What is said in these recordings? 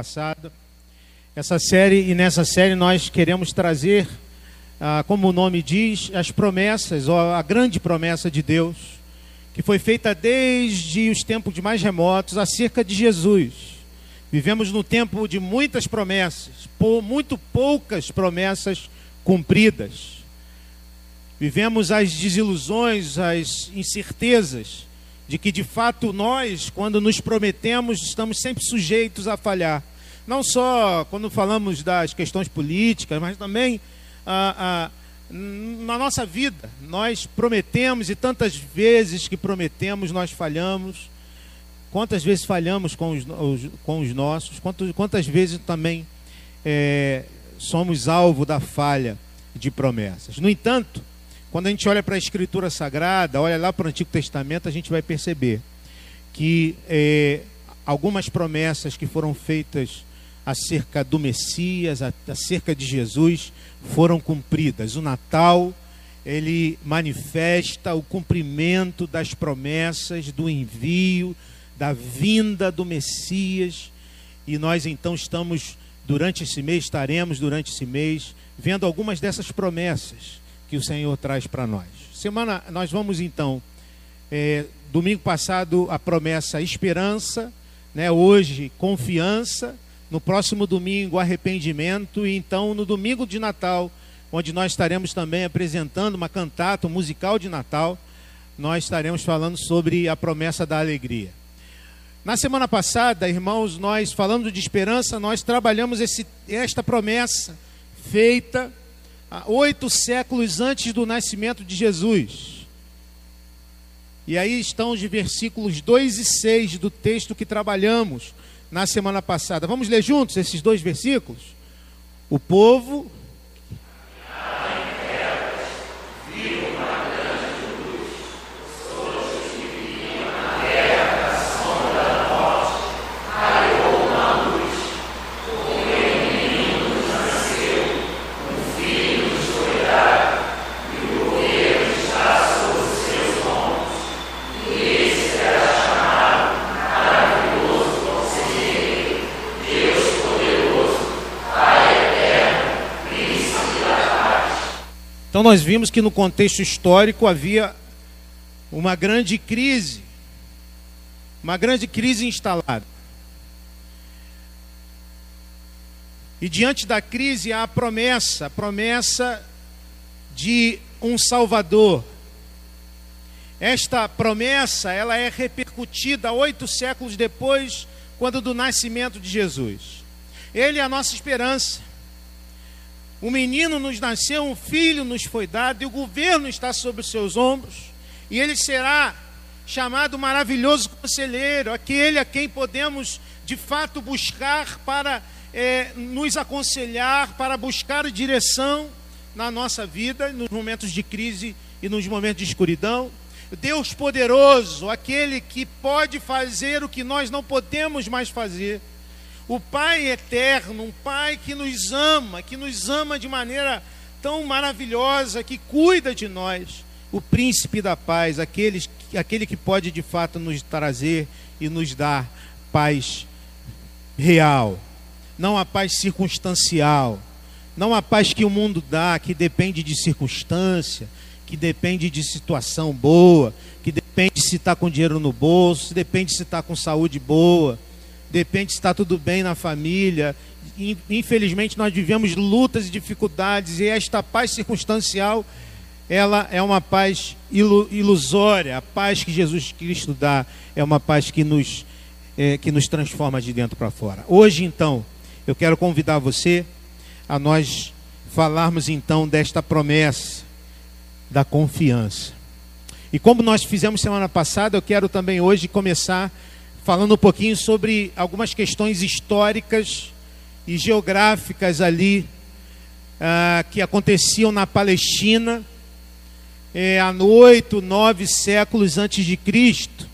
passada. Essa série, e nessa série nós queremos trazer, ah, como o nome diz, as promessas, ou a grande promessa de Deus, que foi feita desde os tempos mais remotos acerca de Jesus. Vivemos no tempo de muitas promessas, muito poucas promessas cumpridas. Vivemos as desilusões, as incertezas de que de fato nós, quando nos prometemos, estamos sempre sujeitos a falhar. Não só quando falamos das questões políticas, mas também ah, ah, na nossa vida. Nós prometemos e tantas vezes que prometemos, nós falhamos. Quantas vezes falhamos com os, com os nossos? Quantas, quantas vezes também é, somos alvo da falha de promessas? No entanto, quando a gente olha para a Escritura Sagrada, olha lá para o Antigo Testamento, a gente vai perceber que é, algumas promessas que foram feitas acerca do Messias, acerca de Jesus, foram cumpridas. O Natal, ele manifesta o cumprimento das promessas, do envio, da vinda do Messias. E nós então estamos, durante esse mês, estaremos durante esse mês, vendo algumas dessas promessas que o Senhor traz para nós. Semana, nós vamos então, é, domingo passado, a promessa esperança, né, hoje confiança, no próximo domingo arrependimento, e então no domingo de Natal, onde nós estaremos também apresentando uma cantata, um musical de Natal, nós estaremos falando sobre a promessa da alegria. Na semana passada, irmãos, nós falando de esperança, nós trabalhamos esse, esta promessa feita oito séculos antes do nascimento de Jesus. E aí estão os versículos 2 e 6 do texto que trabalhamos na semana passada. Vamos ler juntos esses dois versículos? O povo Então nós vimos que no contexto histórico havia uma grande crise, uma grande crise instalada. E diante da crise há a promessa, a promessa de um Salvador. Esta promessa, ela é repercutida oito séculos depois, quando do nascimento de Jesus. Ele é a nossa esperança. Um menino nos nasceu, um filho nos foi dado, e o governo está sobre os seus ombros, e ele será chamado maravilhoso conselheiro, aquele a quem podemos de fato buscar para é, nos aconselhar, para buscar direção na nossa vida, nos momentos de crise e nos momentos de escuridão. Deus poderoso, aquele que pode fazer o que nós não podemos mais fazer o Pai eterno, um Pai que nos ama, que nos ama de maneira tão maravilhosa, que cuida de nós, o príncipe da paz, aquele, aquele que pode de fato nos trazer e nos dar paz real, não a paz circunstancial, não a paz que o mundo dá, que depende de circunstância, que depende de situação boa, que depende se está com dinheiro no bolso, depende se está com saúde boa depende se está tudo bem na família. Infelizmente, nós vivemos lutas e dificuldades, e esta paz circunstancial, ela é uma paz ilusória. A paz que Jesus Cristo dá é uma paz que nos, é, que nos transforma de dentro para fora. Hoje, então, eu quero convidar você a nós falarmos então desta promessa da confiança. E como nós fizemos semana passada, eu quero também hoje começar falando um pouquinho sobre algumas questões históricas e geográficas ali ah, que aconteciam na Palestina é, há oito, nove séculos antes de Cristo,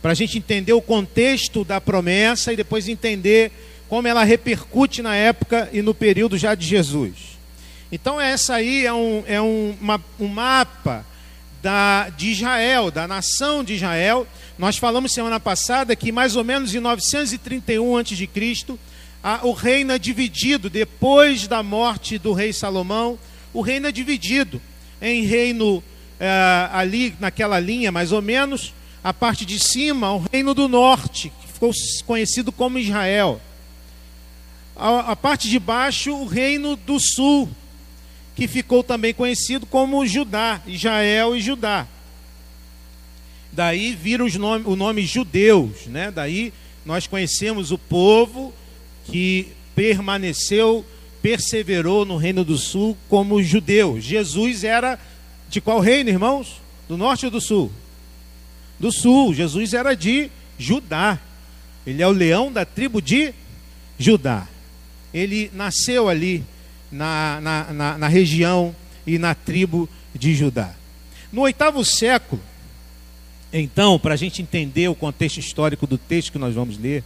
para a gente entender o contexto da promessa e depois entender como ela repercute na época e no período já de Jesus. Então essa aí é um, é um, uma, um mapa da, de Israel, da nação de Israel, Nós falamos semana passada que mais ou menos em 931 a.C., o reino é dividido, depois da morte do rei Salomão, o reino é dividido em reino é, ali, naquela linha mais ou menos, a parte de cima, o reino do norte, que ficou conhecido como Israel. A, a parte de baixo, o reino do sul, que ficou também conhecido como Judá, Israel e Judá. Daí vira nome, o nome judeus, né? Daí nós conhecemos o povo que permaneceu, perseverou no reino do sul como judeu. Jesus era de qual reino, irmãos? Do norte ou do sul? Do sul. Jesus era de Judá. Ele é o leão da tribo de Judá. Ele nasceu ali na, na, na, na região e na tribo de Judá. No oitavo século, então, para a gente entender o contexto histórico do texto que nós vamos ler,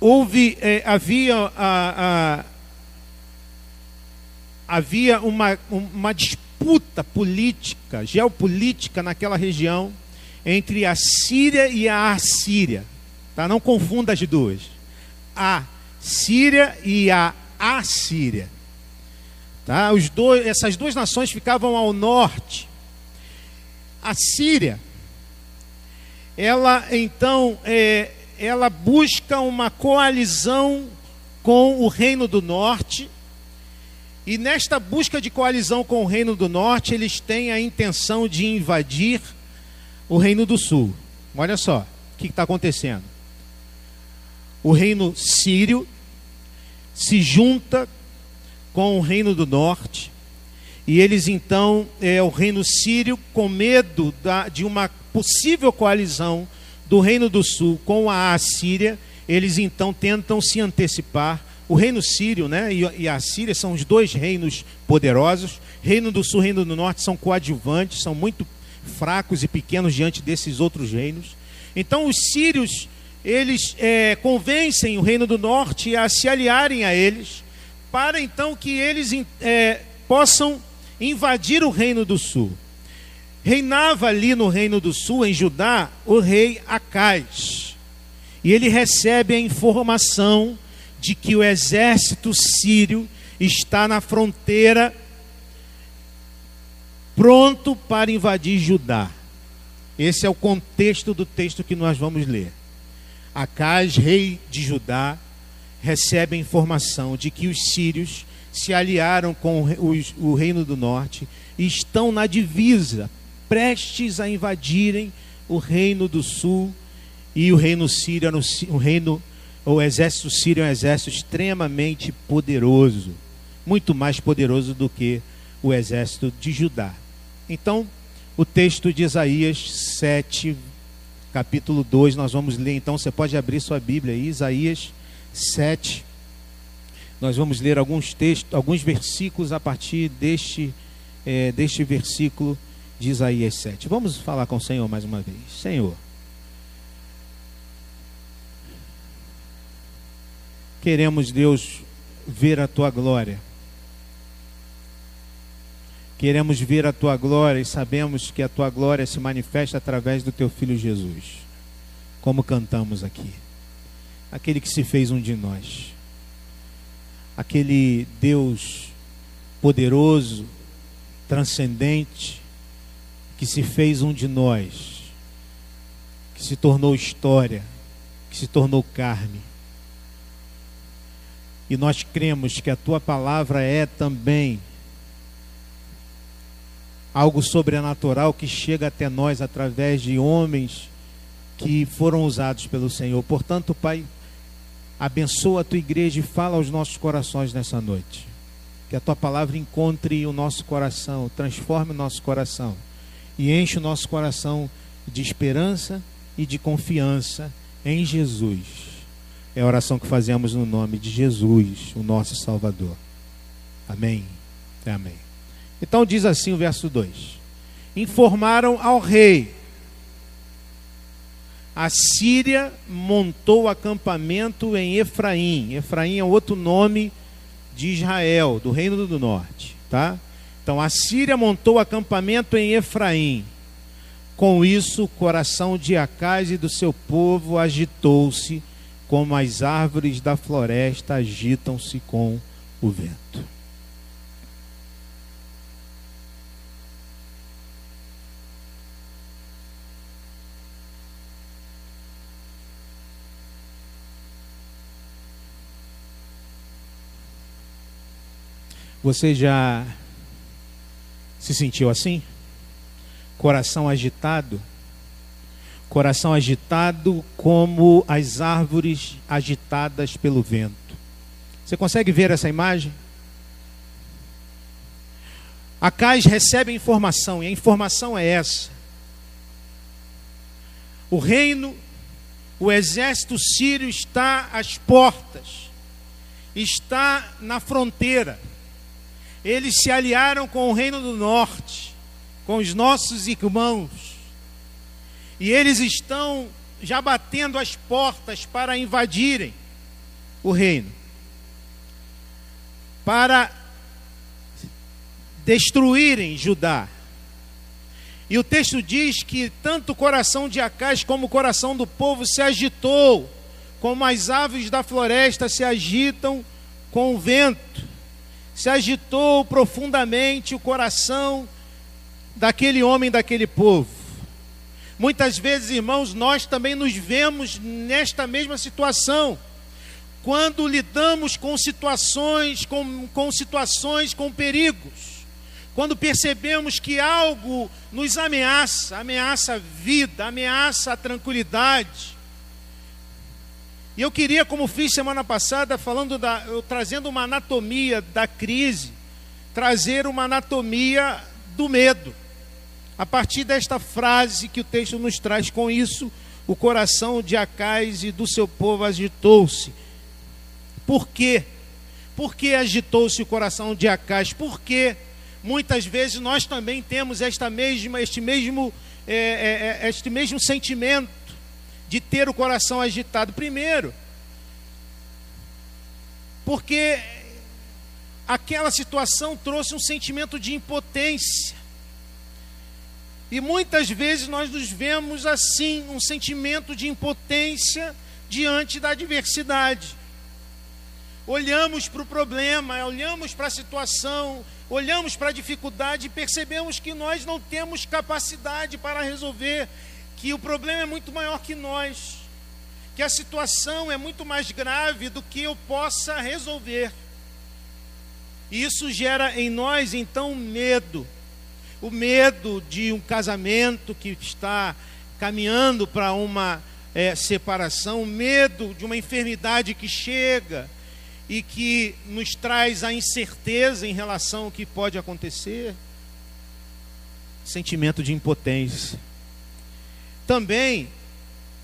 houve, é, havia, a, a, havia uma, uma disputa política, geopolítica naquela região entre a Síria e a Assíria. Tá? Não confunda as duas. A Síria e a Assíria. Tá? Os dois, essas duas nações ficavam ao norte a Síria, ela então, é, ela busca uma coalizão com o Reino do Norte, e nesta busca de coalizão com o Reino do Norte, eles têm a intenção de invadir o Reino do Sul. Olha só o que está acontecendo. O Reino Sírio se junta com o Reino do Norte e eles então, é, o reino sírio, com medo da, de uma possível coalizão do reino do sul com a Assíria, eles então tentam se antecipar. O reino sírio né, e, e a Síria são os dois reinos poderosos. Reino do sul e reino do norte são coadjuvantes, são muito fracos e pequenos diante desses outros reinos. Então os sírios, eles é, convencem o reino do norte a se aliarem a eles, para então que eles é, possam invadir o reino do sul. Reinava ali no reino do sul, em Judá, o rei Acais. E ele recebe a informação de que o exército sírio está na fronteira pronto para invadir Judá. Esse é o contexto do texto que nós vamos ler. Acais, rei de Judá, recebe a informação de que os sírios se aliaram com o Reino do Norte e estão na divisa, prestes a invadirem o Reino do Sul e o Reino Sírio, o reino, o exército sírio é um exército extremamente poderoso, muito mais poderoso do que o exército de Judá. Então, o texto de Isaías 7, capítulo 2, nós vamos ler. Então, você pode abrir sua Bíblia aí, Isaías 7, nós vamos ler alguns textos, alguns versículos a partir deste, é, deste versículo de Isaías 7. Vamos falar com o Senhor mais uma vez. Senhor, queremos, Deus, ver a tua glória. Queremos ver a tua glória e sabemos que a tua glória se manifesta através do teu filho Jesus. Como cantamos aqui. Aquele que se fez um de nós aquele Deus poderoso, transcendente, que se fez um de nós, que se tornou história, que se tornou carne. E nós cremos que a tua palavra é também algo sobrenatural que chega até nós através de homens que foram usados pelo Senhor. Portanto, Pai, Abençoa a tua igreja e fala aos nossos corações nessa noite. Que a tua palavra encontre o nosso coração, transforme o nosso coração e enche o nosso coração de esperança e de confiança em Jesus. É a oração que fazemos no nome de Jesus, o nosso Salvador. Amém. Amém. Então diz assim o verso 2: Informaram ao rei a Síria montou acampamento em Efraim. Efraim é outro nome de Israel, do Reino do Norte, tá? Então a Síria montou acampamento em Efraim, Com isso, o coração de Acais e do seu povo agitou-se, como as árvores da floresta agitam-se com o vento. Você já se sentiu assim? Coração agitado? Coração agitado como as árvores agitadas pelo vento. Você consegue ver essa imagem? Acais recebe informação, e a informação é essa. O reino, o exército sírio está às portas, está na fronteira eles se aliaram com o reino do norte, com os nossos irmãos, e eles estão já batendo as portas para invadirem o reino, para destruírem Judá. E o texto diz que tanto o coração de Acás como o coração do povo se agitou, como as aves da floresta se agitam com o vento se agitou profundamente o coração daquele homem, daquele povo. Muitas vezes, irmãos, nós também nos vemos nesta mesma situação. Quando lidamos com situações, com, com situações, com perigos. Quando percebemos que algo nos ameaça, ameaça a vida, ameaça a tranquilidade, e eu queria, como fiz semana passada, falando da, eu, trazendo uma anatomia da crise, trazer uma anatomia do medo. A partir desta frase que o texto nos traz, com isso, o coração de Acais e do seu povo agitou-se. Por quê? Por que agitou-se o coração de Acais? Porque muitas vezes nós também temos esta mesma, este mesmo, é, é este mesmo sentimento de ter o coração agitado. Primeiro, porque aquela situação trouxe um sentimento de impotência. E muitas vezes nós nos vemos assim, um sentimento de impotência diante da adversidade. Olhamos para o problema, olhamos para a situação, olhamos para a dificuldade e percebemos que nós não temos capacidade para resolver que o problema é muito maior que nós, que a situação é muito mais grave do que eu possa resolver. E isso gera em nós então medo. O medo de um casamento que está caminhando para uma é, separação, o medo de uma enfermidade que chega e que nos traz a incerteza em relação ao que pode acontecer. Sentimento de impotência. Também,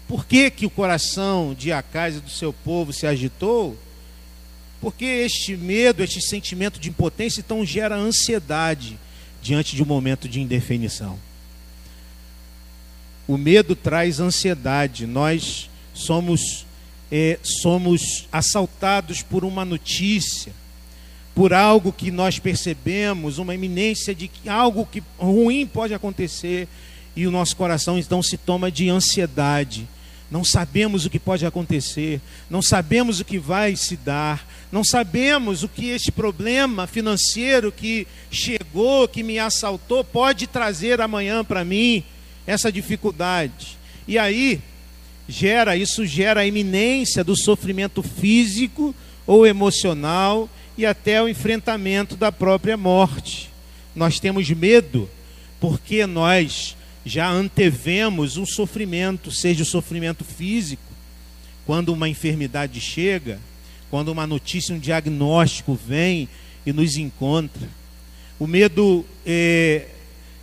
por que, que o coração de Acais e do seu povo se agitou? Porque este medo, este sentimento de impotência, então gera ansiedade diante de um momento de indefinição. O medo traz ansiedade. Nós somos é, somos assaltados por uma notícia, por algo que nós percebemos, uma iminência de que algo que ruim pode acontecer e o nosso coração então se toma de ansiedade. Não sabemos o que pode acontecer, não sabemos o que vai se dar, não sabemos o que este problema financeiro que chegou, que me assaltou, pode trazer amanhã para mim, essa dificuldade. E aí, gera, isso gera a iminência do sofrimento físico ou emocional e até o enfrentamento da própria morte. Nós temos medo porque nós já antevemos um sofrimento, seja o sofrimento físico, quando uma enfermidade chega, quando uma notícia, um diagnóstico vem e nos encontra. O medo é,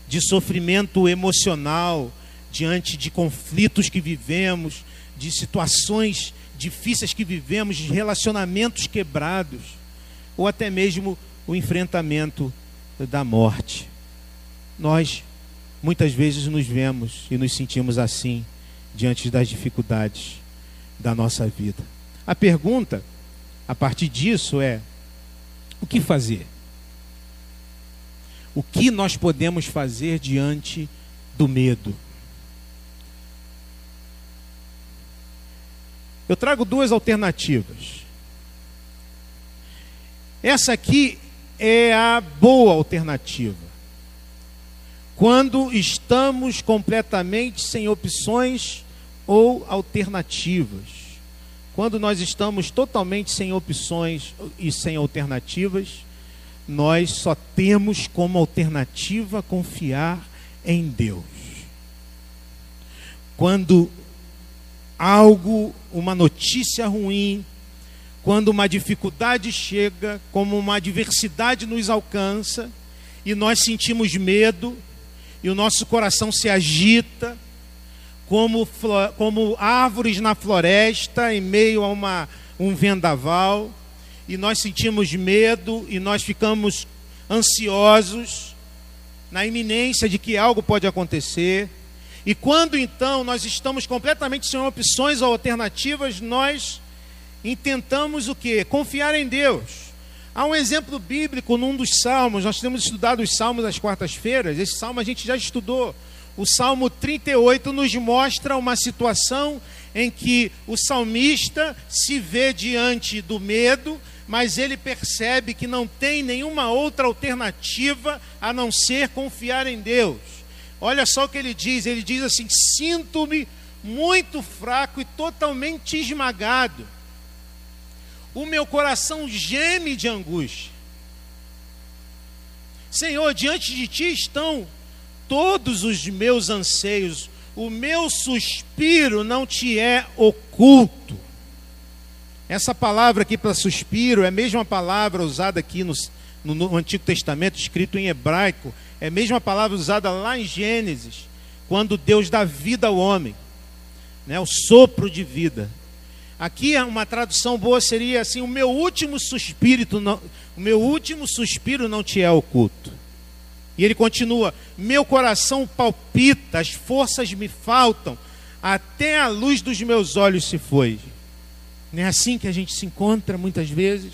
de sofrimento emocional diante de conflitos que vivemos, de situações difíceis que vivemos, de relacionamentos quebrados, ou até mesmo o enfrentamento da morte. Nós Muitas vezes nos vemos e nos sentimos assim diante das dificuldades da nossa vida. A pergunta, a partir disso, é: o que fazer? O que nós podemos fazer diante do medo? Eu trago duas alternativas. Essa aqui é a boa alternativa. Quando estamos completamente sem opções ou alternativas. Quando nós estamos totalmente sem opções e sem alternativas, nós só temos como alternativa confiar em Deus. Quando algo, uma notícia ruim, quando uma dificuldade chega, como uma adversidade nos alcança, e nós sentimos medo, e o nosso coração se agita, como, como árvores na floresta, em meio a uma, um vendaval, e nós sentimos medo, e nós ficamos ansiosos, na iminência de que algo pode acontecer. E quando então nós estamos completamente sem opções ou alternativas, nós intentamos o que? Confiar em Deus. Há um exemplo bíblico num dos salmos, nós temos estudado os salmos às quartas-feiras, esse salmo a gente já estudou. O salmo 38 nos mostra uma situação em que o salmista se vê diante do medo, mas ele percebe que não tem nenhuma outra alternativa a não ser confiar em Deus. Olha só o que ele diz: ele diz assim: Sinto-me muito fraco e totalmente esmagado. O meu coração geme de angústia. Senhor, diante de ti estão todos os meus anseios, o meu suspiro não te é oculto. Essa palavra aqui para suspiro é a mesma palavra usada aqui no, no, no Antigo Testamento, escrito em hebraico, é a mesma palavra usada lá em Gênesis, quando Deus dá vida ao homem, né, o sopro de vida. Aqui uma tradução boa seria assim: o meu último suspiro não, o meu último suspiro não te é oculto. E ele continua: meu coração palpita, as forças me faltam, até a luz dos meus olhos se foi. Não é assim que a gente se encontra muitas vezes,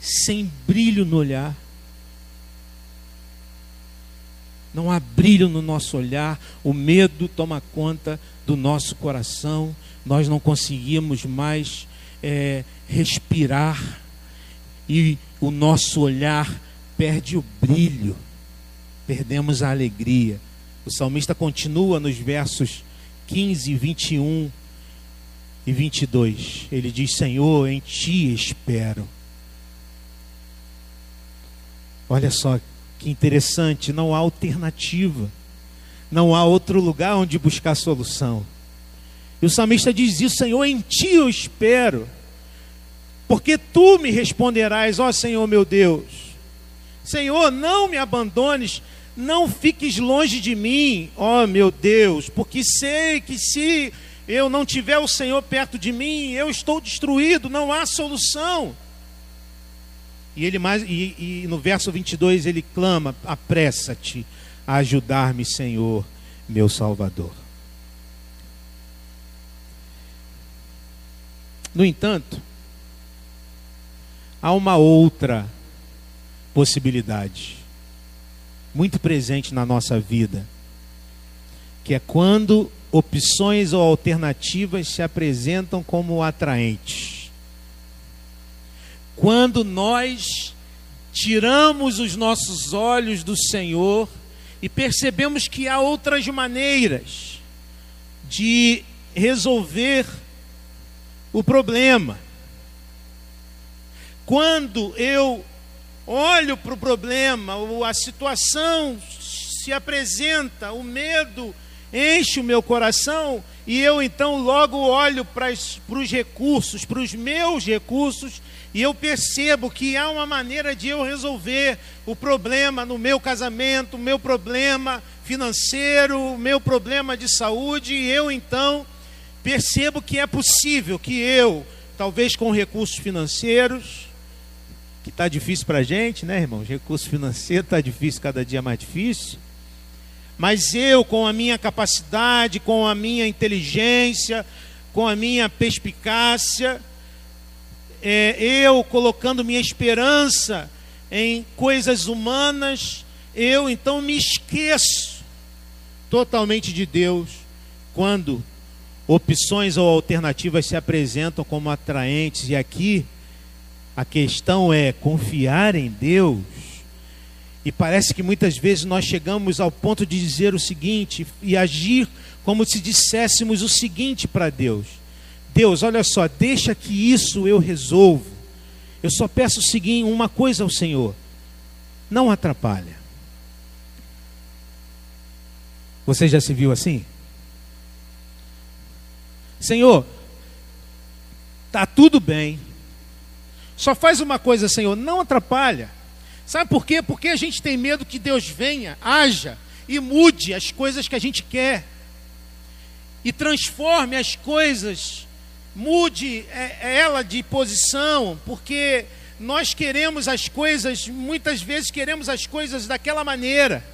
sem brilho no olhar. Não há brilho no nosso olhar, o medo toma conta do nosso coração, nós não conseguimos mais é, respirar e o nosso olhar perde o brilho perdemos a alegria. O salmista continua nos versos 15, 21 e 22. Ele diz: Senhor, em ti espero. Olha só que interessante, não há alternativa, não há outro lugar onde buscar solução. E o salmista diz isso: Senhor, em ti eu espero, porque tu me responderás, ó Senhor meu Deus. Senhor, não me abandones não fiques longe de mim, ó meu Deus, porque sei que se eu não tiver o Senhor perto de mim, eu estou destruído, não há solução. E ele mais e, e no verso 22 ele clama: apressa-te a ajudar-me, Senhor, meu Salvador. No entanto, há uma outra possibilidade muito presente na nossa vida, que é quando opções ou alternativas se apresentam como atraentes. Quando nós tiramos os nossos olhos do Senhor e percebemos que há outras maneiras de resolver o problema. Quando eu olho para o problema, a situação se apresenta, o medo enche o meu coração e eu então logo olho para os recursos, para os meus recursos e eu percebo que há uma maneira de eu resolver o problema no meu casamento, o meu problema financeiro, o meu problema de saúde e eu então percebo que é possível que eu, talvez com recursos financeiros, que está difícil para a gente, né, irmãos? Recurso financeiro está difícil, cada dia mais difícil. Mas eu, com a minha capacidade, com a minha inteligência, com a minha perspicácia, é, eu colocando minha esperança em coisas humanas, eu então me esqueço totalmente de Deus quando opções ou alternativas se apresentam como atraentes, e aqui a questão é confiar em Deus. E parece que muitas vezes nós chegamos ao ponto de dizer o seguinte e agir como se disséssemos o seguinte para Deus: Deus, olha só, deixa que isso eu resolvo. Eu só peço o seguinte, uma coisa ao Senhor: não atrapalha. Você já se viu assim? Senhor, tá tudo bem. Só faz uma coisa, Senhor, não atrapalha. Sabe por quê? Porque a gente tem medo que Deus venha, haja e mude as coisas que a gente quer. E transforme as coisas, mude é, é ela de posição, porque nós queremos as coisas, muitas vezes queremos as coisas daquela maneira.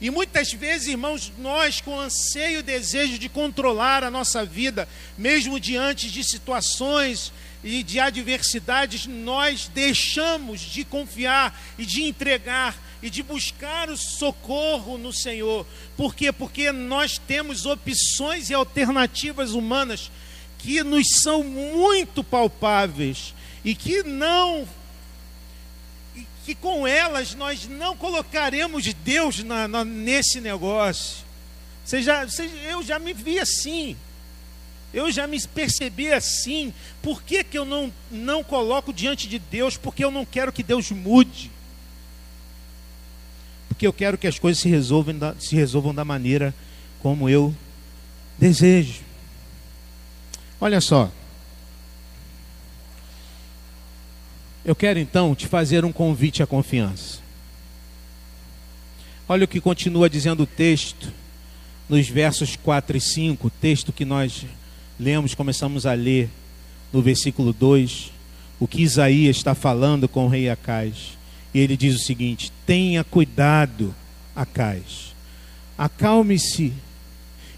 E muitas vezes, irmãos, nós com anseio e desejo de controlar a nossa vida, mesmo diante de situações e de adversidades, nós deixamos de confiar e de entregar e de buscar o socorro no Senhor. Por quê? Porque nós temos opções e alternativas humanas que nos são muito palpáveis e que não que com elas nós não colocaremos Deus na, na, nesse negócio. Você já, você, eu já me vi assim. Eu já me percebi assim. Por que, que eu não, não coloco diante de Deus? Porque eu não quero que Deus mude. Porque eu quero que as coisas se resolvam da, se resolvam da maneira como eu desejo. Olha só. Eu quero então te fazer um convite à confiança. Olha o que continua dizendo o texto, nos versos 4 e 5, texto que nós lemos, começamos a ler no versículo 2, o que Isaías está falando com o rei Acais. E ele diz o seguinte: Tenha cuidado, Acais, acalme-se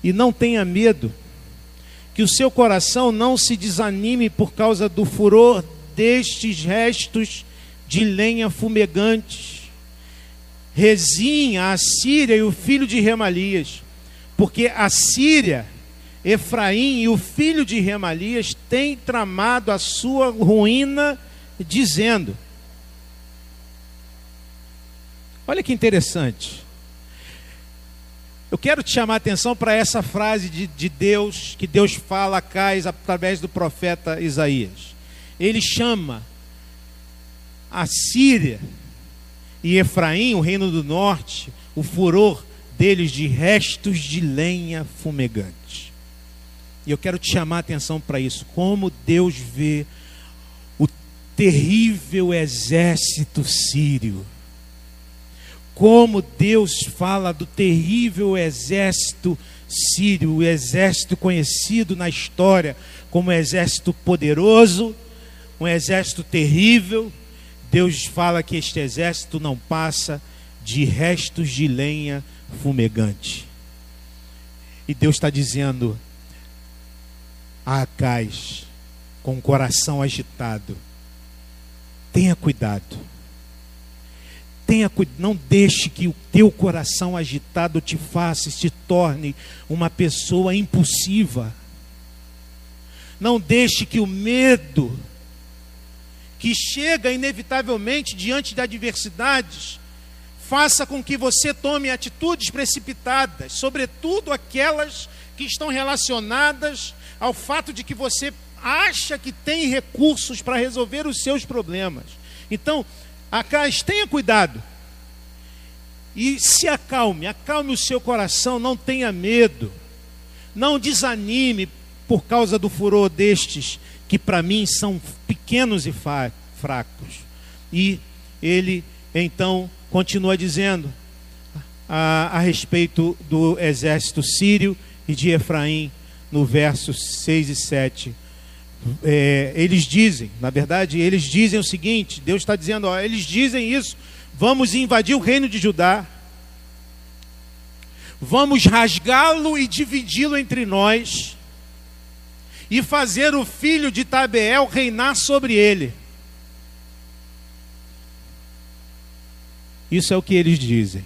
e não tenha medo, que o seu coração não se desanime por causa do furor destes restos de lenha fumegantes. Rezinha a Síria e o filho de Remalias, porque a Síria, Efraim e o filho de Remalias têm tramado a sua ruína, dizendo: Olha que interessante. Eu quero te chamar a atenção para essa frase de, de, Deus, que Deus fala a Cais através do profeta Isaías ele chama a Síria e Efraim, o reino do norte, o furor deles de restos de lenha fumegante. E eu quero te chamar a atenção para isso, como Deus vê o terrível exército sírio. Como Deus fala do terrível exército sírio, o exército conhecido na história como exército poderoso, um exército terrível. Deus fala que este exército não passa de restos de lenha fumegante. E Deus está dizendo a Acais, com o coração agitado: tenha cuidado. Tenha, não deixe que o teu coração agitado te faça, te torne uma pessoa impulsiva. Não deixe que o medo que chega inevitavelmente diante de adversidades, faça com que você tome atitudes precipitadas, sobretudo aquelas que estão relacionadas ao fato de que você acha que tem recursos para resolver os seus problemas. Então, Acais, tenha cuidado. E se acalme, acalme o seu coração, não tenha medo. Não desanime por causa do furor destes que para mim são pequenos e fracos. E ele então continua dizendo a, a respeito do exército sírio e de Efraim, no versos 6 e 7. É, eles dizem, na verdade, eles dizem o seguinte: Deus está dizendo, ó, eles dizem isso, vamos invadir o reino de Judá, vamos rasgá-lo e dividi-lo entre nós, e fazer o filho de Tabeel reinar sobre ele. Isso é o que eles dizem.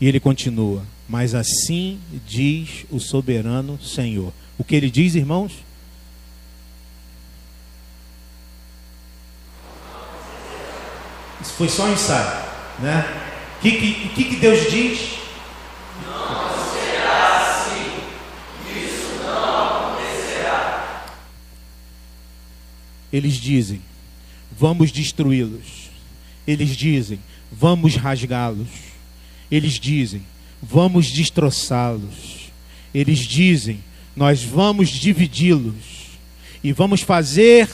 E ele continua: Mas assim diz o soberano Senhor. O que ele diz, irmãos? Isso foi só um ensaio, né? O que, que, que Deus diz? Não Eles dizem: vamos destruí-los. Eles dizem: vamos rasgá-los. Eles dizem: vamos destroçá-los. Eles dizem: nós vamos dividi-los e vamos fazer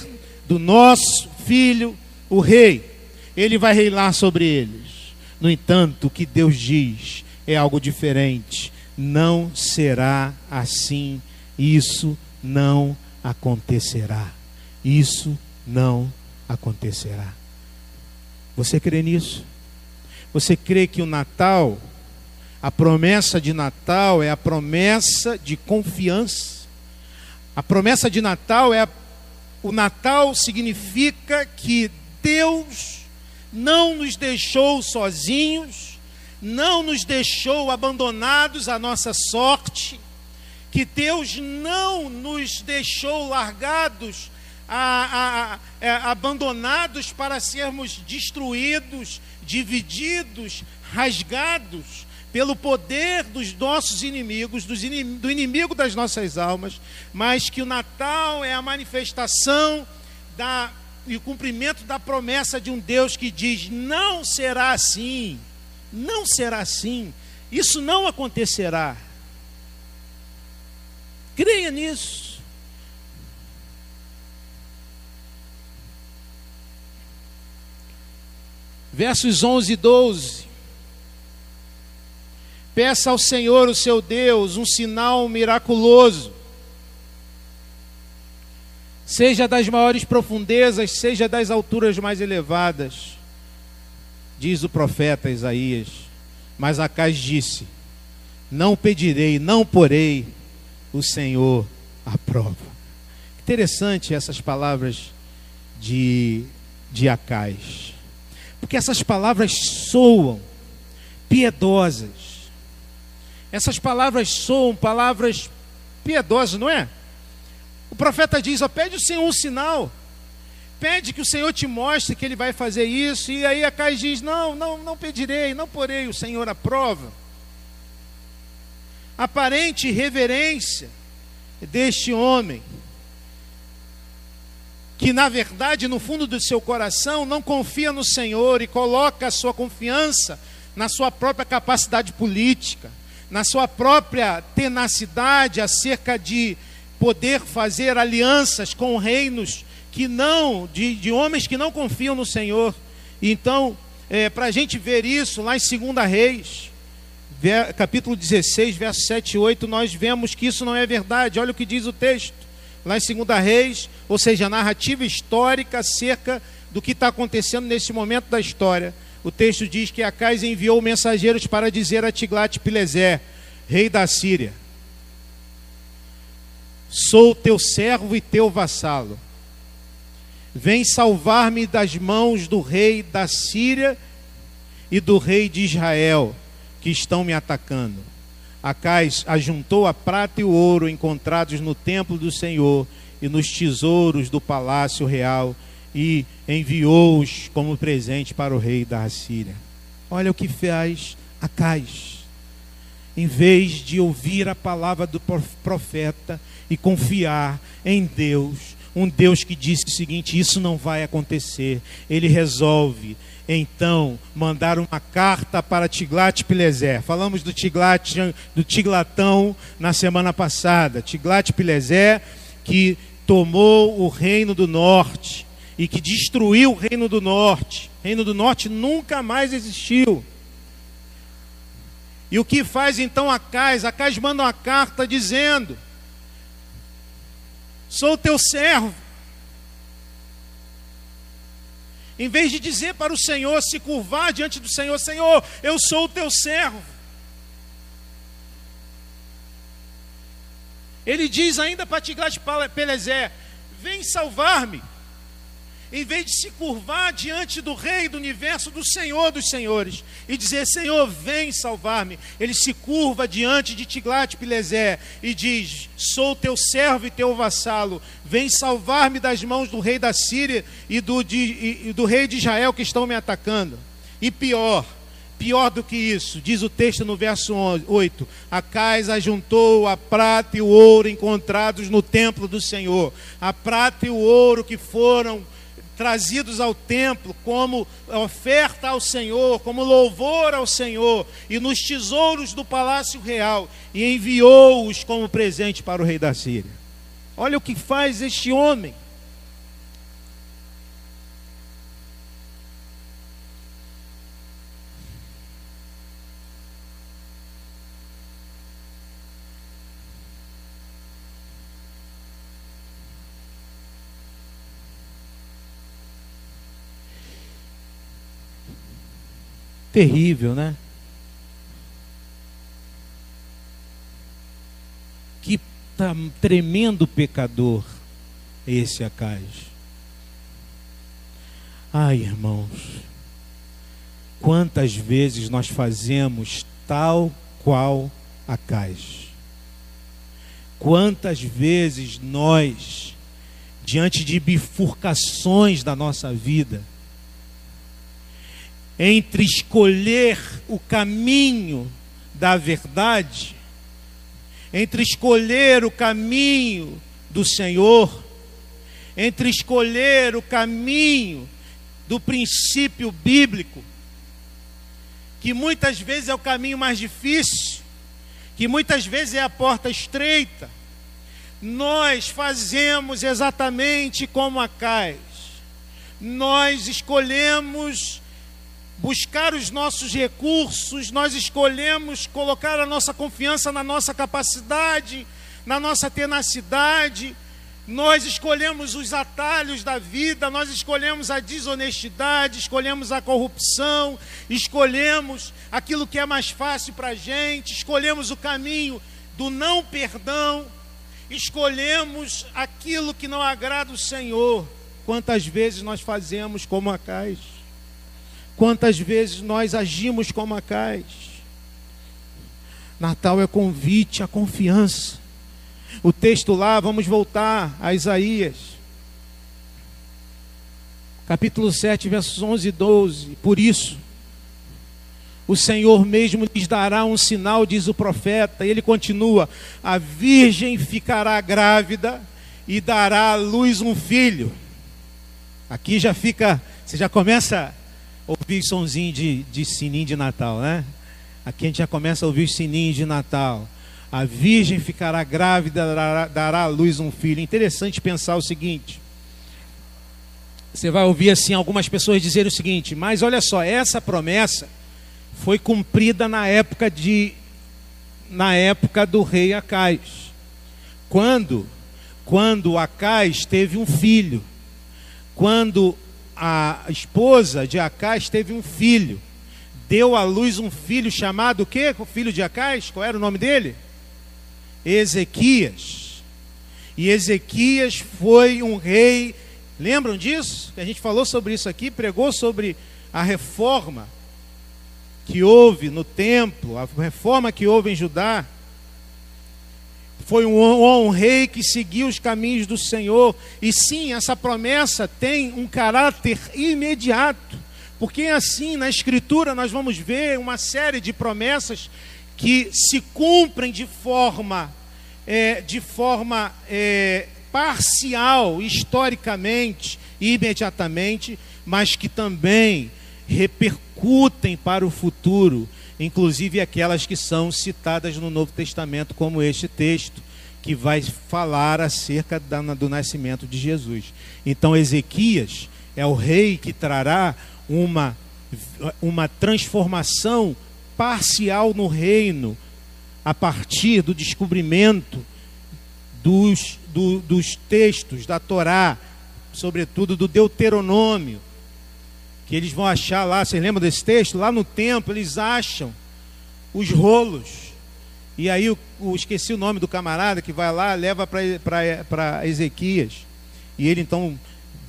do nosso filho o rei. Ele vai reinar sobre eles. No entanto, o que Deus diz é algo diferente. Não será assim. Isso não acontecerá. Isso não acontecerá. Você crê nisso? Você crê que o Natal, a promessa de Natal é a promessa de confiança? A promessa de Natal é a, o Natal significa que Deus não nos deixou sozinhos, não nos deixou abandonados à nossa sorte, que Deus não nos deixou largados a, a, a, é, abandonados para sermos destruídos, divididos, rasgados pelo poder dos nossos inimigos, dos inim, do inimigo das nossas almas, mas que o Natal é a manifestação da, e o cumprimento da promessa de um Deus que diz: não será assim, não será assim, isso não acontecerá. Creia nisso. Versos 11 e 12. Peça ao Senhor, o seu Deus, um sinal miraculoso, seja das maiores profundezas, seja das alturas mais elevadas, diz o profeta Isaías. Mas Acais disse: Não pedirei, não porei, o Senhor à prova. Interessante essas palavras de, de Acais. Porque essas palavras soam piedosas. Essas palavras soam palavras piedosas, não é? O profeta diz: ó, pede o Senhor um sinal. Pede que o Senhor te mostre que ele vai fazer isso. E aí a Cai diz: Não, não, não pedirei, não porei o Senhor à prova. Aparente reverência deste homem que na verdade, no fundo do seu coração, não confia no Senhor e coloca a sua confiança na sua própria capacidade política, na sua própria tenacidade acerca de poder fazer alianças com reinos que não, de, de homens que não confiam no Senhor. Então, é, para a gente ver isso, lá em 2 Reis, capítulo 16, verso 7 e 8, nós vemos que isso não é verdade. Olha o que diz o texto lá em 2 Reis, ou seja, narrativa histórica acerca do que está acontecendo nesse momento da história. O texto diz que Acais enviou mensageiros para dizer a Tiglat-Pileser, rei da Síria: Sou teu servo e teu vassalo. Vem salvar-me das mãos do rei da Síria e do rei de Israel, que estão me atacando. Acais ajuntou a prata e o ouro encontrados no templo do Senhor e nos tesouros do palácio real e enviou-os como presente para o rei da Assíria. Olha o que faz Acais. Em vez de ouvir a palavra do profeta e confiar em Deus, um Deus que disse o seguinte: isso não vai acontecer, ele resolve então mandar uma carta para Tiglat-Pileser. Falamos do Tiglat, do Tiglatão na semana passada. Tiglat-Pileser que tomou o reino do norte e que destruiu o reino do norte. O reino do norte nunca mais existiu. E o que faz então Acais? Acais manda uma carta dizendo: Sou teu servo Em vez de dizer para o Senhor, se curvar diante do Senhor, Senhor, eu sou o teu servo. Ele diz ainda para Tiglat-Pileser: Vem salvar-me. Em vez de se curvar diante do Rei do universo, do Senhor dos Senhores, e dizer: Senhor, vem salvar-me, ele se curva diante de Tiglat-Pileser e diz: Sou teu servo e teu vassalo, vem salvar-me das mãos do rei da Síria e do, de, e do rei de Israel que estão me atacando. E pior, pior do que isso, diz o texto no verso 8: Acais ajuntou a prata e o ouro encontrados no templo do Senhor, a prata e o ouro que foram trazidos ao templo como oferta ao Senhor, como louvor ao Senhor, e nos tesouros do palácio real, e enviou-os como presente para o rei da Síria. Olha o que faz este homem. Terrível, né? Que tremendo pecador esse Acais. Ai, irmãos, quantas vezes nós fazemos tal qual Acais? Quantas vezes nós, diante de bifurcações da nossa vida, entre escolher o caminho da verdade, entre escolher o caminho do Senhor, entre escolher o caminho do princípio bíblico, que muitas vezes é o caminho mais difícil, que muitas vezes é a porta estreita, nós fazemos exatamente como Acais. Nós escolhemos buscar os nossos recursos, nós escolhemos colocar a nossa confiança na nossa capacidade, na nossa tenacidade, nós escolhemos os atalhos da vida, nós escolhemos a desonestidade, escolhemos a corrupção, escolhemos aquilo que é mais fácil para a gente, escolhemos o caminho do não perdão, escolhemos aquilo que não agrada o Senhor. Quantas vezes nós fazemos como a caixa? Quantas vezes nós agimos como Acais? Natal é convite à confiança. O texto lá, vamos voltar a Isaías. Capítulo 7, versos 11 e 12. Por isso, o Senhor mesmo lhes dará um sinal, diz o profeta. E ele continua: A virgem ficará grávida e dará à luz um filho. Aqui já fica, você já começa ouvir sonzinho de, de sininho de Natal, né? Aqui a gente já começa a ouvir os sininhos de Natal. A virgem ficará grávida, dará, à luz um filho. Interessante pensar o seguinte. Você vai ouvir assim algumas pessoas dizerem o seguinte: mas olha só, essa promessa foi cumprida na época de na época do rei Acais. Quando quando Acais teve um filho. Quando a esposa de Acais teve um filho. Deu à luz um filho chamado o quê? O filho de Acais? Qual era o nome dele? Ezequias. E Ezequias foi um rei. Lembram disso? A gente falou sobre isso aqui, pregou sobre a reforma que houve no templo, a reforma que houve em Judá. Foi um, um rei que seguiu os caminhos do Senhor. E sim, essa promessa tem um caráter imediato. Porque assim, na Escritura, nós vamos ver uma série de promessas que se cumprem de forma, é, de forma é, parcial, historicamente e imediatamente, mas que também repercutem para o futuro inclusive aquelas que são citadas no Novo Testamento, como este texto, que vai falar acerca do nascimento de Jesus. Então, Ezequias é o rei que trará uma, uma transformação parcial no reino, a partir do descobrimento dos, do, dos textos da Torá, sobretudo do Deuteronômio que eles vão achar lá, vocês lembram desse texto? Lá no templo eles acham os rolos. E aí eu, esqueci o nome do camarada que vai lá, leva para Ezequias. E ele então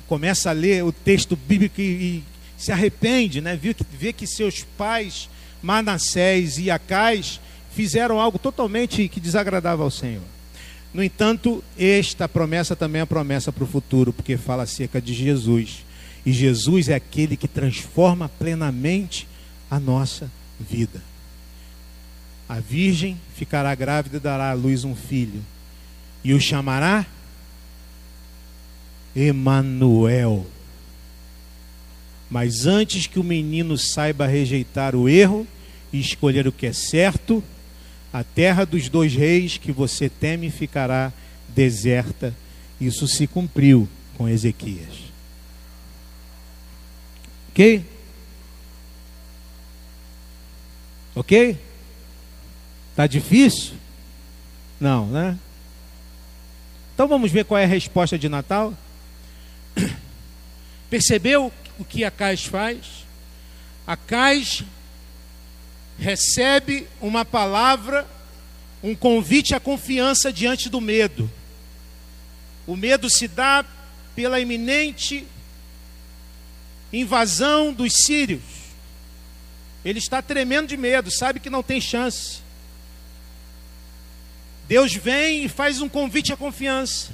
começa a ler o texto bíblico e, e se arrepende, né? Vê que, vê que seus pais, Manassés e Acais, fizeram algo totalmente que desagradava ao Senhor. No entanto, esta promessa também é promessa para o futuro, porque fala acerca de Jesus. E Jesus é aquele que transforma plenamente a nossa vida. A virgem ficará grávida e dará à luz um filho, e o chamará Emanuel. Mas antes que o menino saiba rejeitar o erro e escolher o que é certo, a terra dos dois reis que você teme ficará deserta. Isso se cumpriu com Ezequias. Ok? Ok? Tá difícil? Não, né? Então vamos ver qual é a resposta de Natal. Percebeu o que a Cais faz? A Cais recebe uma palavra, um convite à confiança diante do medo. O medo se dá pela iminente invasão dos sírios. Ele está tremendo de medo, sabe que não tem chance. Deus vem e faz um convite à confiança.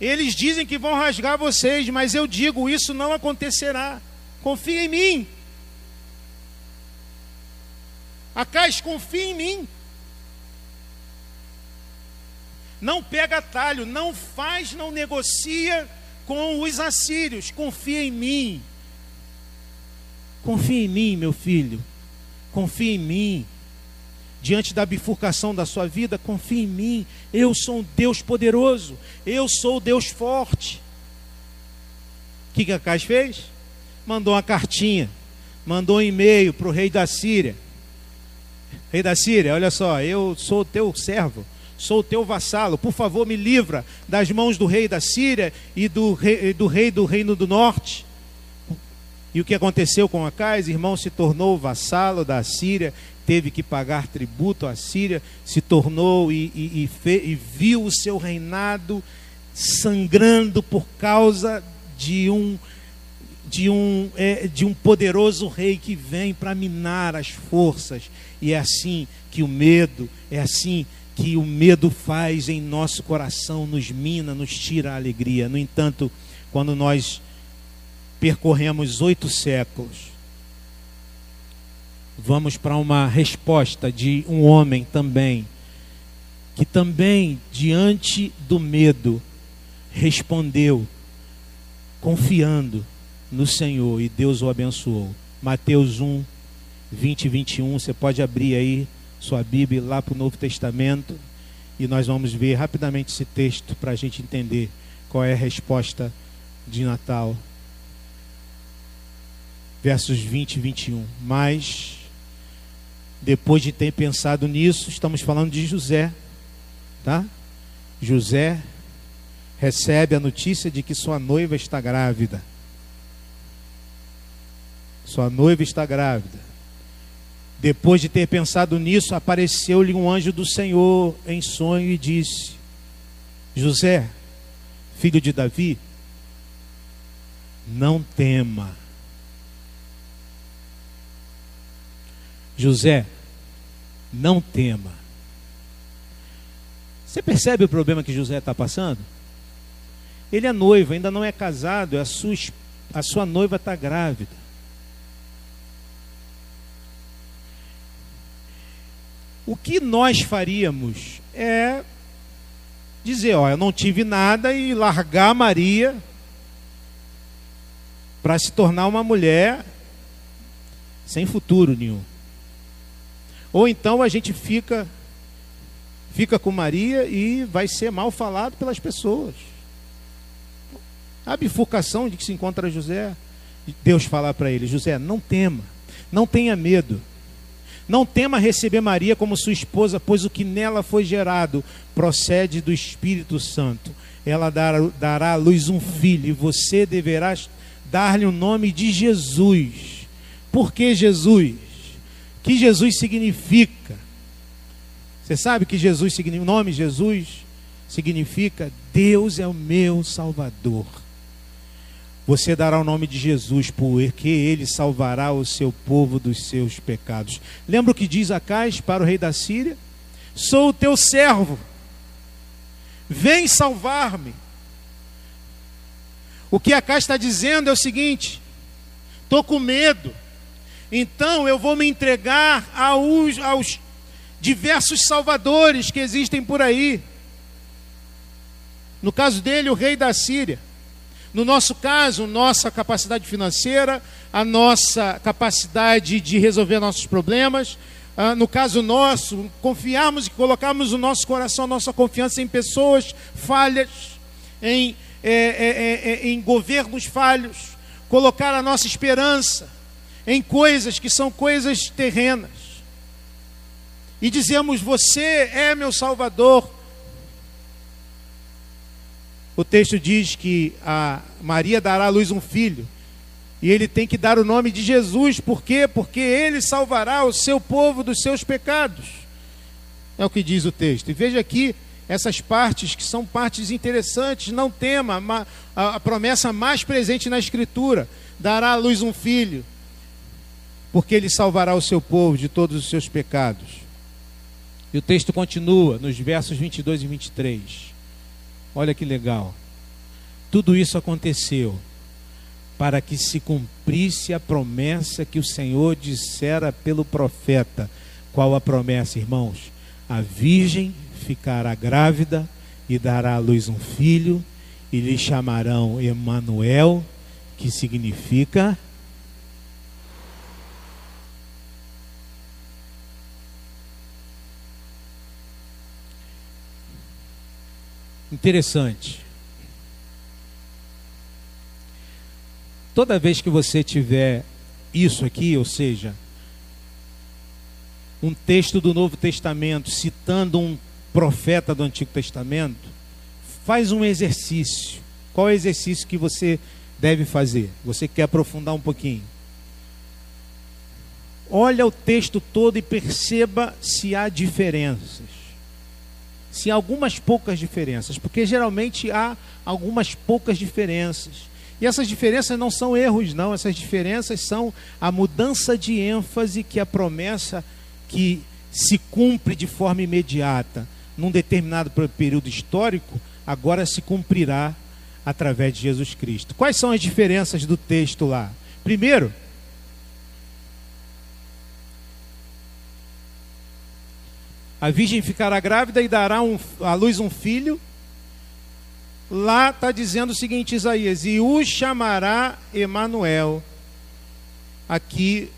Eles dizem que vão rasgar vocês, mas eu digo: isso não acontecerá. Confia em mim. Acais, confia em mim. Não pega atalho, não faz, não negocia com os assírios. Confia em mim. Confia em mim, meu filho. Confia em mim. Diante da bifurcação da sua vida, confia em mim. Eu sou um Deus poderoso. Eu sou o Deus forte. O que, que Acais fez? Mandou uma cartinha. Mandou um e-mail para o rei da Síria Rei da Síria, olha só, eu sou teu servo, sou teu vassalo, por favor me livra das mãos do rei da Síria e do rei do, rei do reino do norte. E o que aconteceu com Acais? Irmão se tornou vassalo da Síria, teve que pagar tributo à Síria, se tornou e, e, e, fe, e viu o seu reinado sangrando por causa de um de um, é, de um poderoso rei que vem para minar as forças. E é assim que o medo, é assim que o medo faz em nosso coração, nos mina, nos tira a alegria. No entanto, quando nós percorremos oito séculos, vamos para uma resposta de um homem também, que também, diante do medo, respondeu, confiando no Senhor e Deus o abençoou. Mateus 1, 20 e 21. Você pode abrir aí sua Bíblia lá para o Novo Testamento e nós vamos ver rapidamente esse texto para a gente entender qual é a resposta de Natal. Versos 20 e 21. Mas, depois de ter pensado nisso, estamos falando de José, tá? José recebe a notícia de que sua noiva está grávida. Sua noiva está grávida. Depois de ter pensado nisso, apareceu-lhe um anjo do Senhor em sonho e disse: José, filho de Davi, não tema. José, não tema. Você percebe o problema que José está passando? Ele é noivo, ainda não é casado, a sua, a sua noiva está grávida. O que nós faríamos é dizer, ó, eu não tive nada e largar Maria para se tornar uma mulher sem futuro nenhum. Ou então a gente fica fica com Maria e vai ser mal falado pelas pessoas. A bifurcação de que se encontra José, Deus falar para ele: José, não tema, não tenha medo. Não tema receber Maria como sua esposa, pois o que nela foi gerado procede do Espírito Santo. Ela dará, dará à luz um filho, e você deverá dar-lhe o nome de Jesus. Por que Jesus? Que Jesus significa? Você sabe que Jesus significa, o nome Jesus significa Deus é o meu Salvador. Você dará o nome de Jesus, porque ele salvará o seu povo dos seus pecados. Lembra o que diz Acais para o rei da Síria? Sou o teu servo, vem salvar-me. O que Acais está dizendo é o seguinte: estou com medo, então eu vou me entregar aos, aos diversos salvadores que existem por aí. No caso dele, o rei da Síria. No nosso caso, nossa capacidade financeira, a nossa capacidade de resolver nossos problemas. Ah, no caso nosso, confiarmos e colocarmos o nosso coração, a nossa confiança em pessoas falhas, em, é, é, é, em governos falhos, colocar a nossa esperança em coisas que são coisas terrenas. E dizemos: Você é meu Salvador, o texto diz que a Maria dará à luz um filho. E ele tem que dar o nome de Jesus, por quê? Porque ele salvará o seu povo dos seus pecados. É o que diz o texto. E veja aqui essas partes que são partes interessantes. Não tema a, promessa mais presente na Escritura: dará à luz um filho, porque ele salvará o seu povo de todos os seus pecados. E o texto continua nos versos 22 e 23. Olha que legal. Tudo isso aconteceu para que se cumprisse a promessa que o Senhor dissera pelo profeta. Qual a promessa, irmãos? A virgem ficará grávida e dará à luz um filho, e lhe chamarão Emanuel, que significa Interessante. Toda vez que você tiver isso aqui, ou seja, um texto do Novo Testamento citando um profeta do Antigo Testamento, faz um exercício. Qual é o exercício que você deve fazer? Você quer aprofundar um pouquinho? Olha o texto todo e perceba se há diferenças há algumas poucas diferenças, porque geralmente há algumas poucas diferenças. E essas diferenças não são erros, não, essas diferenças são a mudança de ênfase que a promessa que se cumpre de forma imediata num determinado período histórico, agora se cumprirá através de Jesus Cristo. Quais são as diferenças do texto lá? Primeiro, A virgem ficará grávida e dará um, à luz um filho. Lá está dizendo o seguinte, Isaías: e o chamará Emanuel. Aqui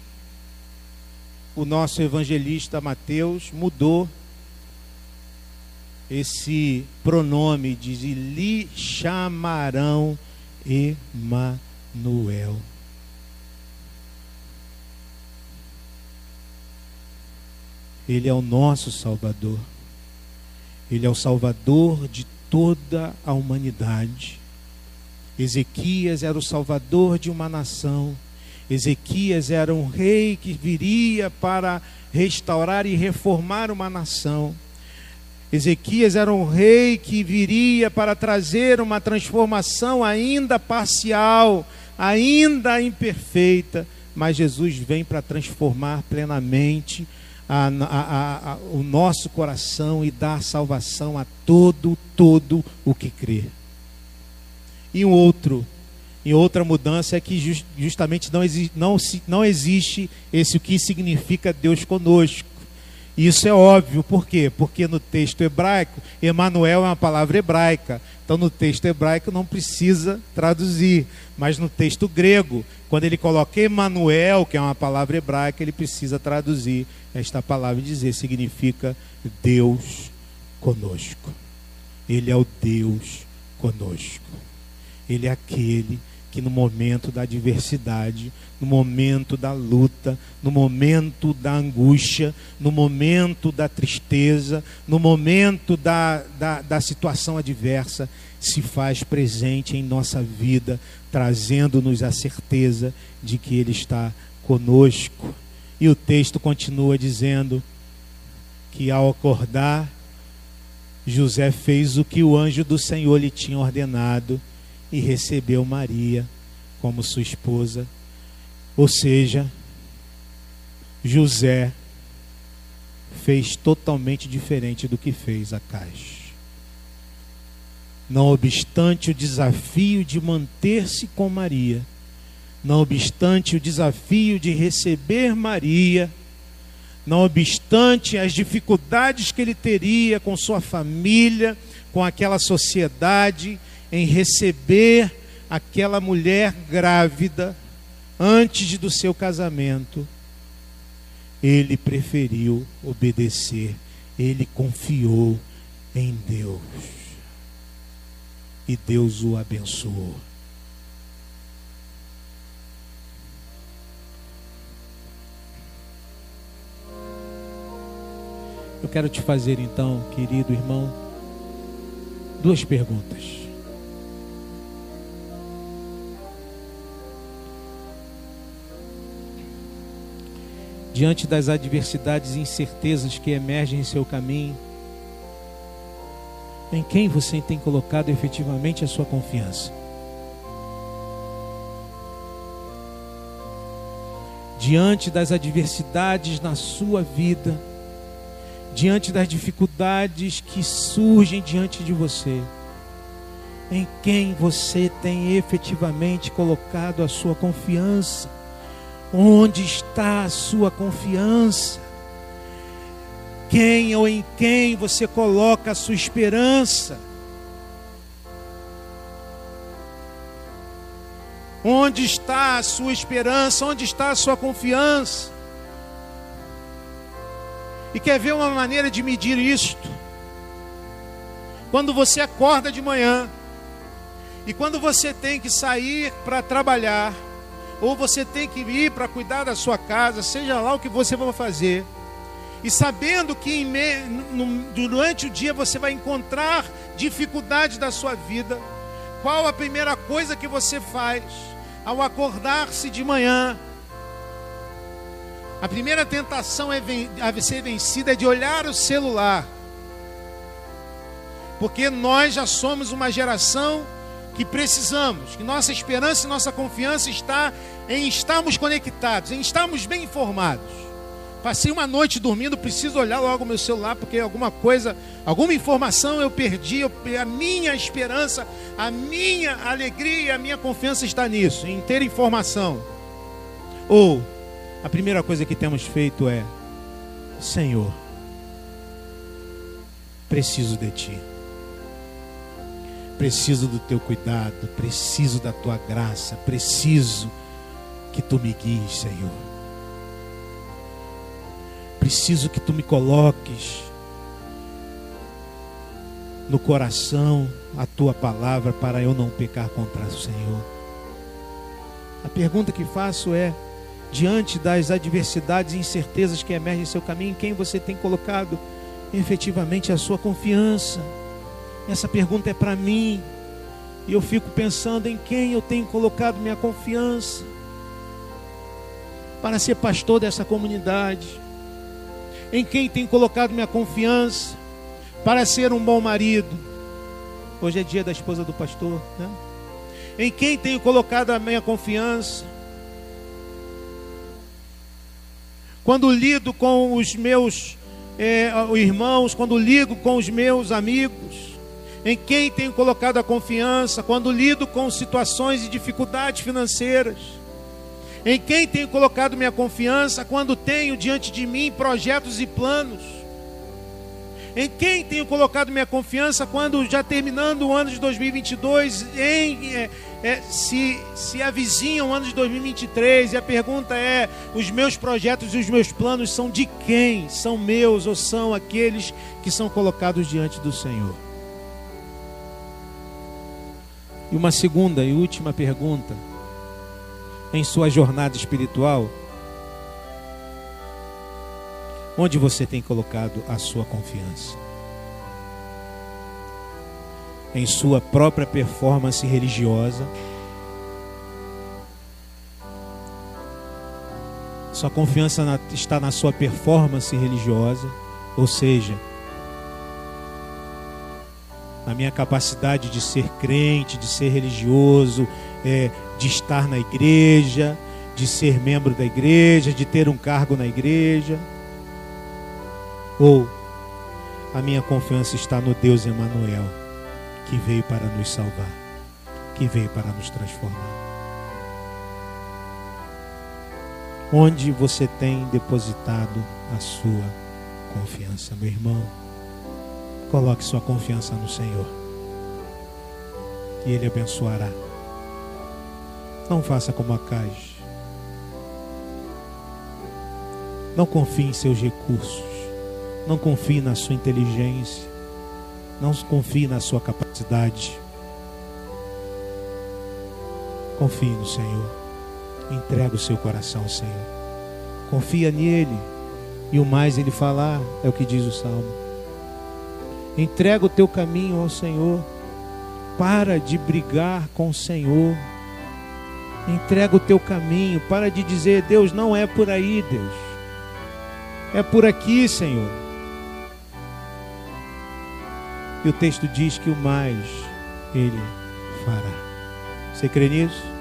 o nosso evangelista Mateus mudou esse pronome, diz: e lhe chamarão Emanuel. Ele é o nosso Salvador. Ele é o Salvador de toda a humanidade. Ezequias era o Salvador de uma nação. Ezequias era um rei que viria para restaurar e reformar uma nação. Ezequias era um rei que viria para trazer uma transformação ainda parcial, ainda imperfeita, mas Jesus vem para transformar plenamente a, a, a, o nosso coração e dar salvação a todo, todo o que crê. E um outro, e outra mudança é que just, justamente não, exi, não, não existe esse o que significa Deus conosco. Isso é óbvio, por quê? Porque no texto hebraico, Emanuel é uma palavra hebraica. Então no texto hebraico não precisa traduzir, mas no texto grego, quando ele coloca Emanuel, que é uma palavra hebraica, ele precisa traduzir esta palavra e dizer significa Deus conosco. Ele é o Deus conosco. Ele é aquele que no momento da adversidade, no momento da luta, no momento da angústia, no momento da tristeza, no momento da, da, da situação adversa, se faz presente em nossa vida, trazendo-nos a certeza de que Ele está conosco. E o texto continua dizendo que ao acordar, José fez o que o anjo do Senhor lhe tinha ordenado e recebeu Maria como sua esposa. Ou seja, José fez totalmente diferente do que fez a Caixa. Não obstante o desafio de manter-se com Maria, não obstante o desafio de receber Maria, não obstante as dificuldades que ele teria com sua família, com aquela sociedade, em receber aquela mulher grávida antes do seu casamento, ele preferiu obedecer, ele confiou em Deus. E Deus o abençoou. Eu quero te fazer então, querido irmão, duas perguntas. Diante das adversidades e incertezas que emergem em seu caminho, em quem você tem colocado efetivamente a sua confiança? Diante das adversidades na sua vida, diante das dificuldades que surgem diante de você, em quem você tem efetivamente colocado a sua confiança? Onde está a sua confiança? Quem ou em quem você coloca a sua esperança? Onde está a sua esperança? Onde está a sua confiança? E quer ver uma maneira de medir isto? Quando você acorda de manhã e quando você tem que sair para trabalhar, ou você tem que ir para cuidar da sua casa, seja lá o que você vai fazer, e sabendo que durante o dia você vai encontrar dificuldades da sua vida, qual a primeira coisa que você faz ao acordar-se de manhã? A primeira tentação a ser vencida é de olhar o celular. Porque nós já somos uma geração que precisamos, que nossa esperança e nossa confiança está em estarmos conectados, em estarmos bem informados. Passei uma noite dormindo, preciso olhar logo meu celular, porque alguma coisa, alguma informação eu perdi, eu, a minha esperança, a minha alegria, a minha confiança está nisso, em ter informação. Ou a primeira coisa que temos feito é: Senhor, preciso de Ti, preciso do Teu cuidado, preciso da Tua graça, preciso que Tu me guies, Senhor. Preciso que Tu me coloques no coração a Tua palavra para eu não pecar contra o Senhor. A pergunta que faço é: diante das adversidades e incertezas que emergem em seu caminho, em quem você tem colocado efetivamente a sua confiança? Essa pergunta é para mim. E eu fico pensando em quem eu tenho colocado minha confiança para ser pastor dessa comunidade. Em quem tenho colocado minha confiança para ser um bom marido. Hoje é dia da esposa do pastor, né? Em quem tenho colocado a minha confiança quando lido com os meus é, irmãos, quando ligo com os meus amigos, em quem tenho colocado a confiança, quando lido com situações de dificuldades financeiras, em quem tenho colocado minha confiança, quando tenho diante de mim projetos e planos, em quem tenho colocado minha confiança, quando já terminando o ano de 2022, em. É, é, se, se avizinham o ano de 2023 e a pergunta é: os meus projetos e os meus planos são de quem? São meus ou são aqueles que são colocados diante do Senhor? E uma segunda e última pergunta: em sua jornada espiritual, onde você tem colocado a sua confiança? em sua própria performance religiosa. Sua confiança está na sua performance religiosa, ou seja, na minha capacidade de ser crente, de ser religioso, é, de estar na igreja, de ser membro da igreja, de ter um cargo na igreja? Ou a minha confiança está no Deus Emanuel, que veio para nos salvar, que veio para nos transformar? Onde você tem depositado a sua confiança, meu irmão? Coloque sua confiança no Senhor. E Ele abençoará. Não faça como a. Não confie em seus recursos. Não confie na sua inteligência. Não confie na sua capacidade. Confie no Senhor. Entrega o seu coração ao Senhor. Confia nele. E o mais ele falar é o que diz o Salmo. Entrega o teu caminho ao Senhor. Para de brigar com o Senhor. Entrega o teu caminho. Para de dizer, Deus, não é por aí, Deus. É por aqui, Senhor. E o texto diz que o mais Ele fará. Você crê nisso?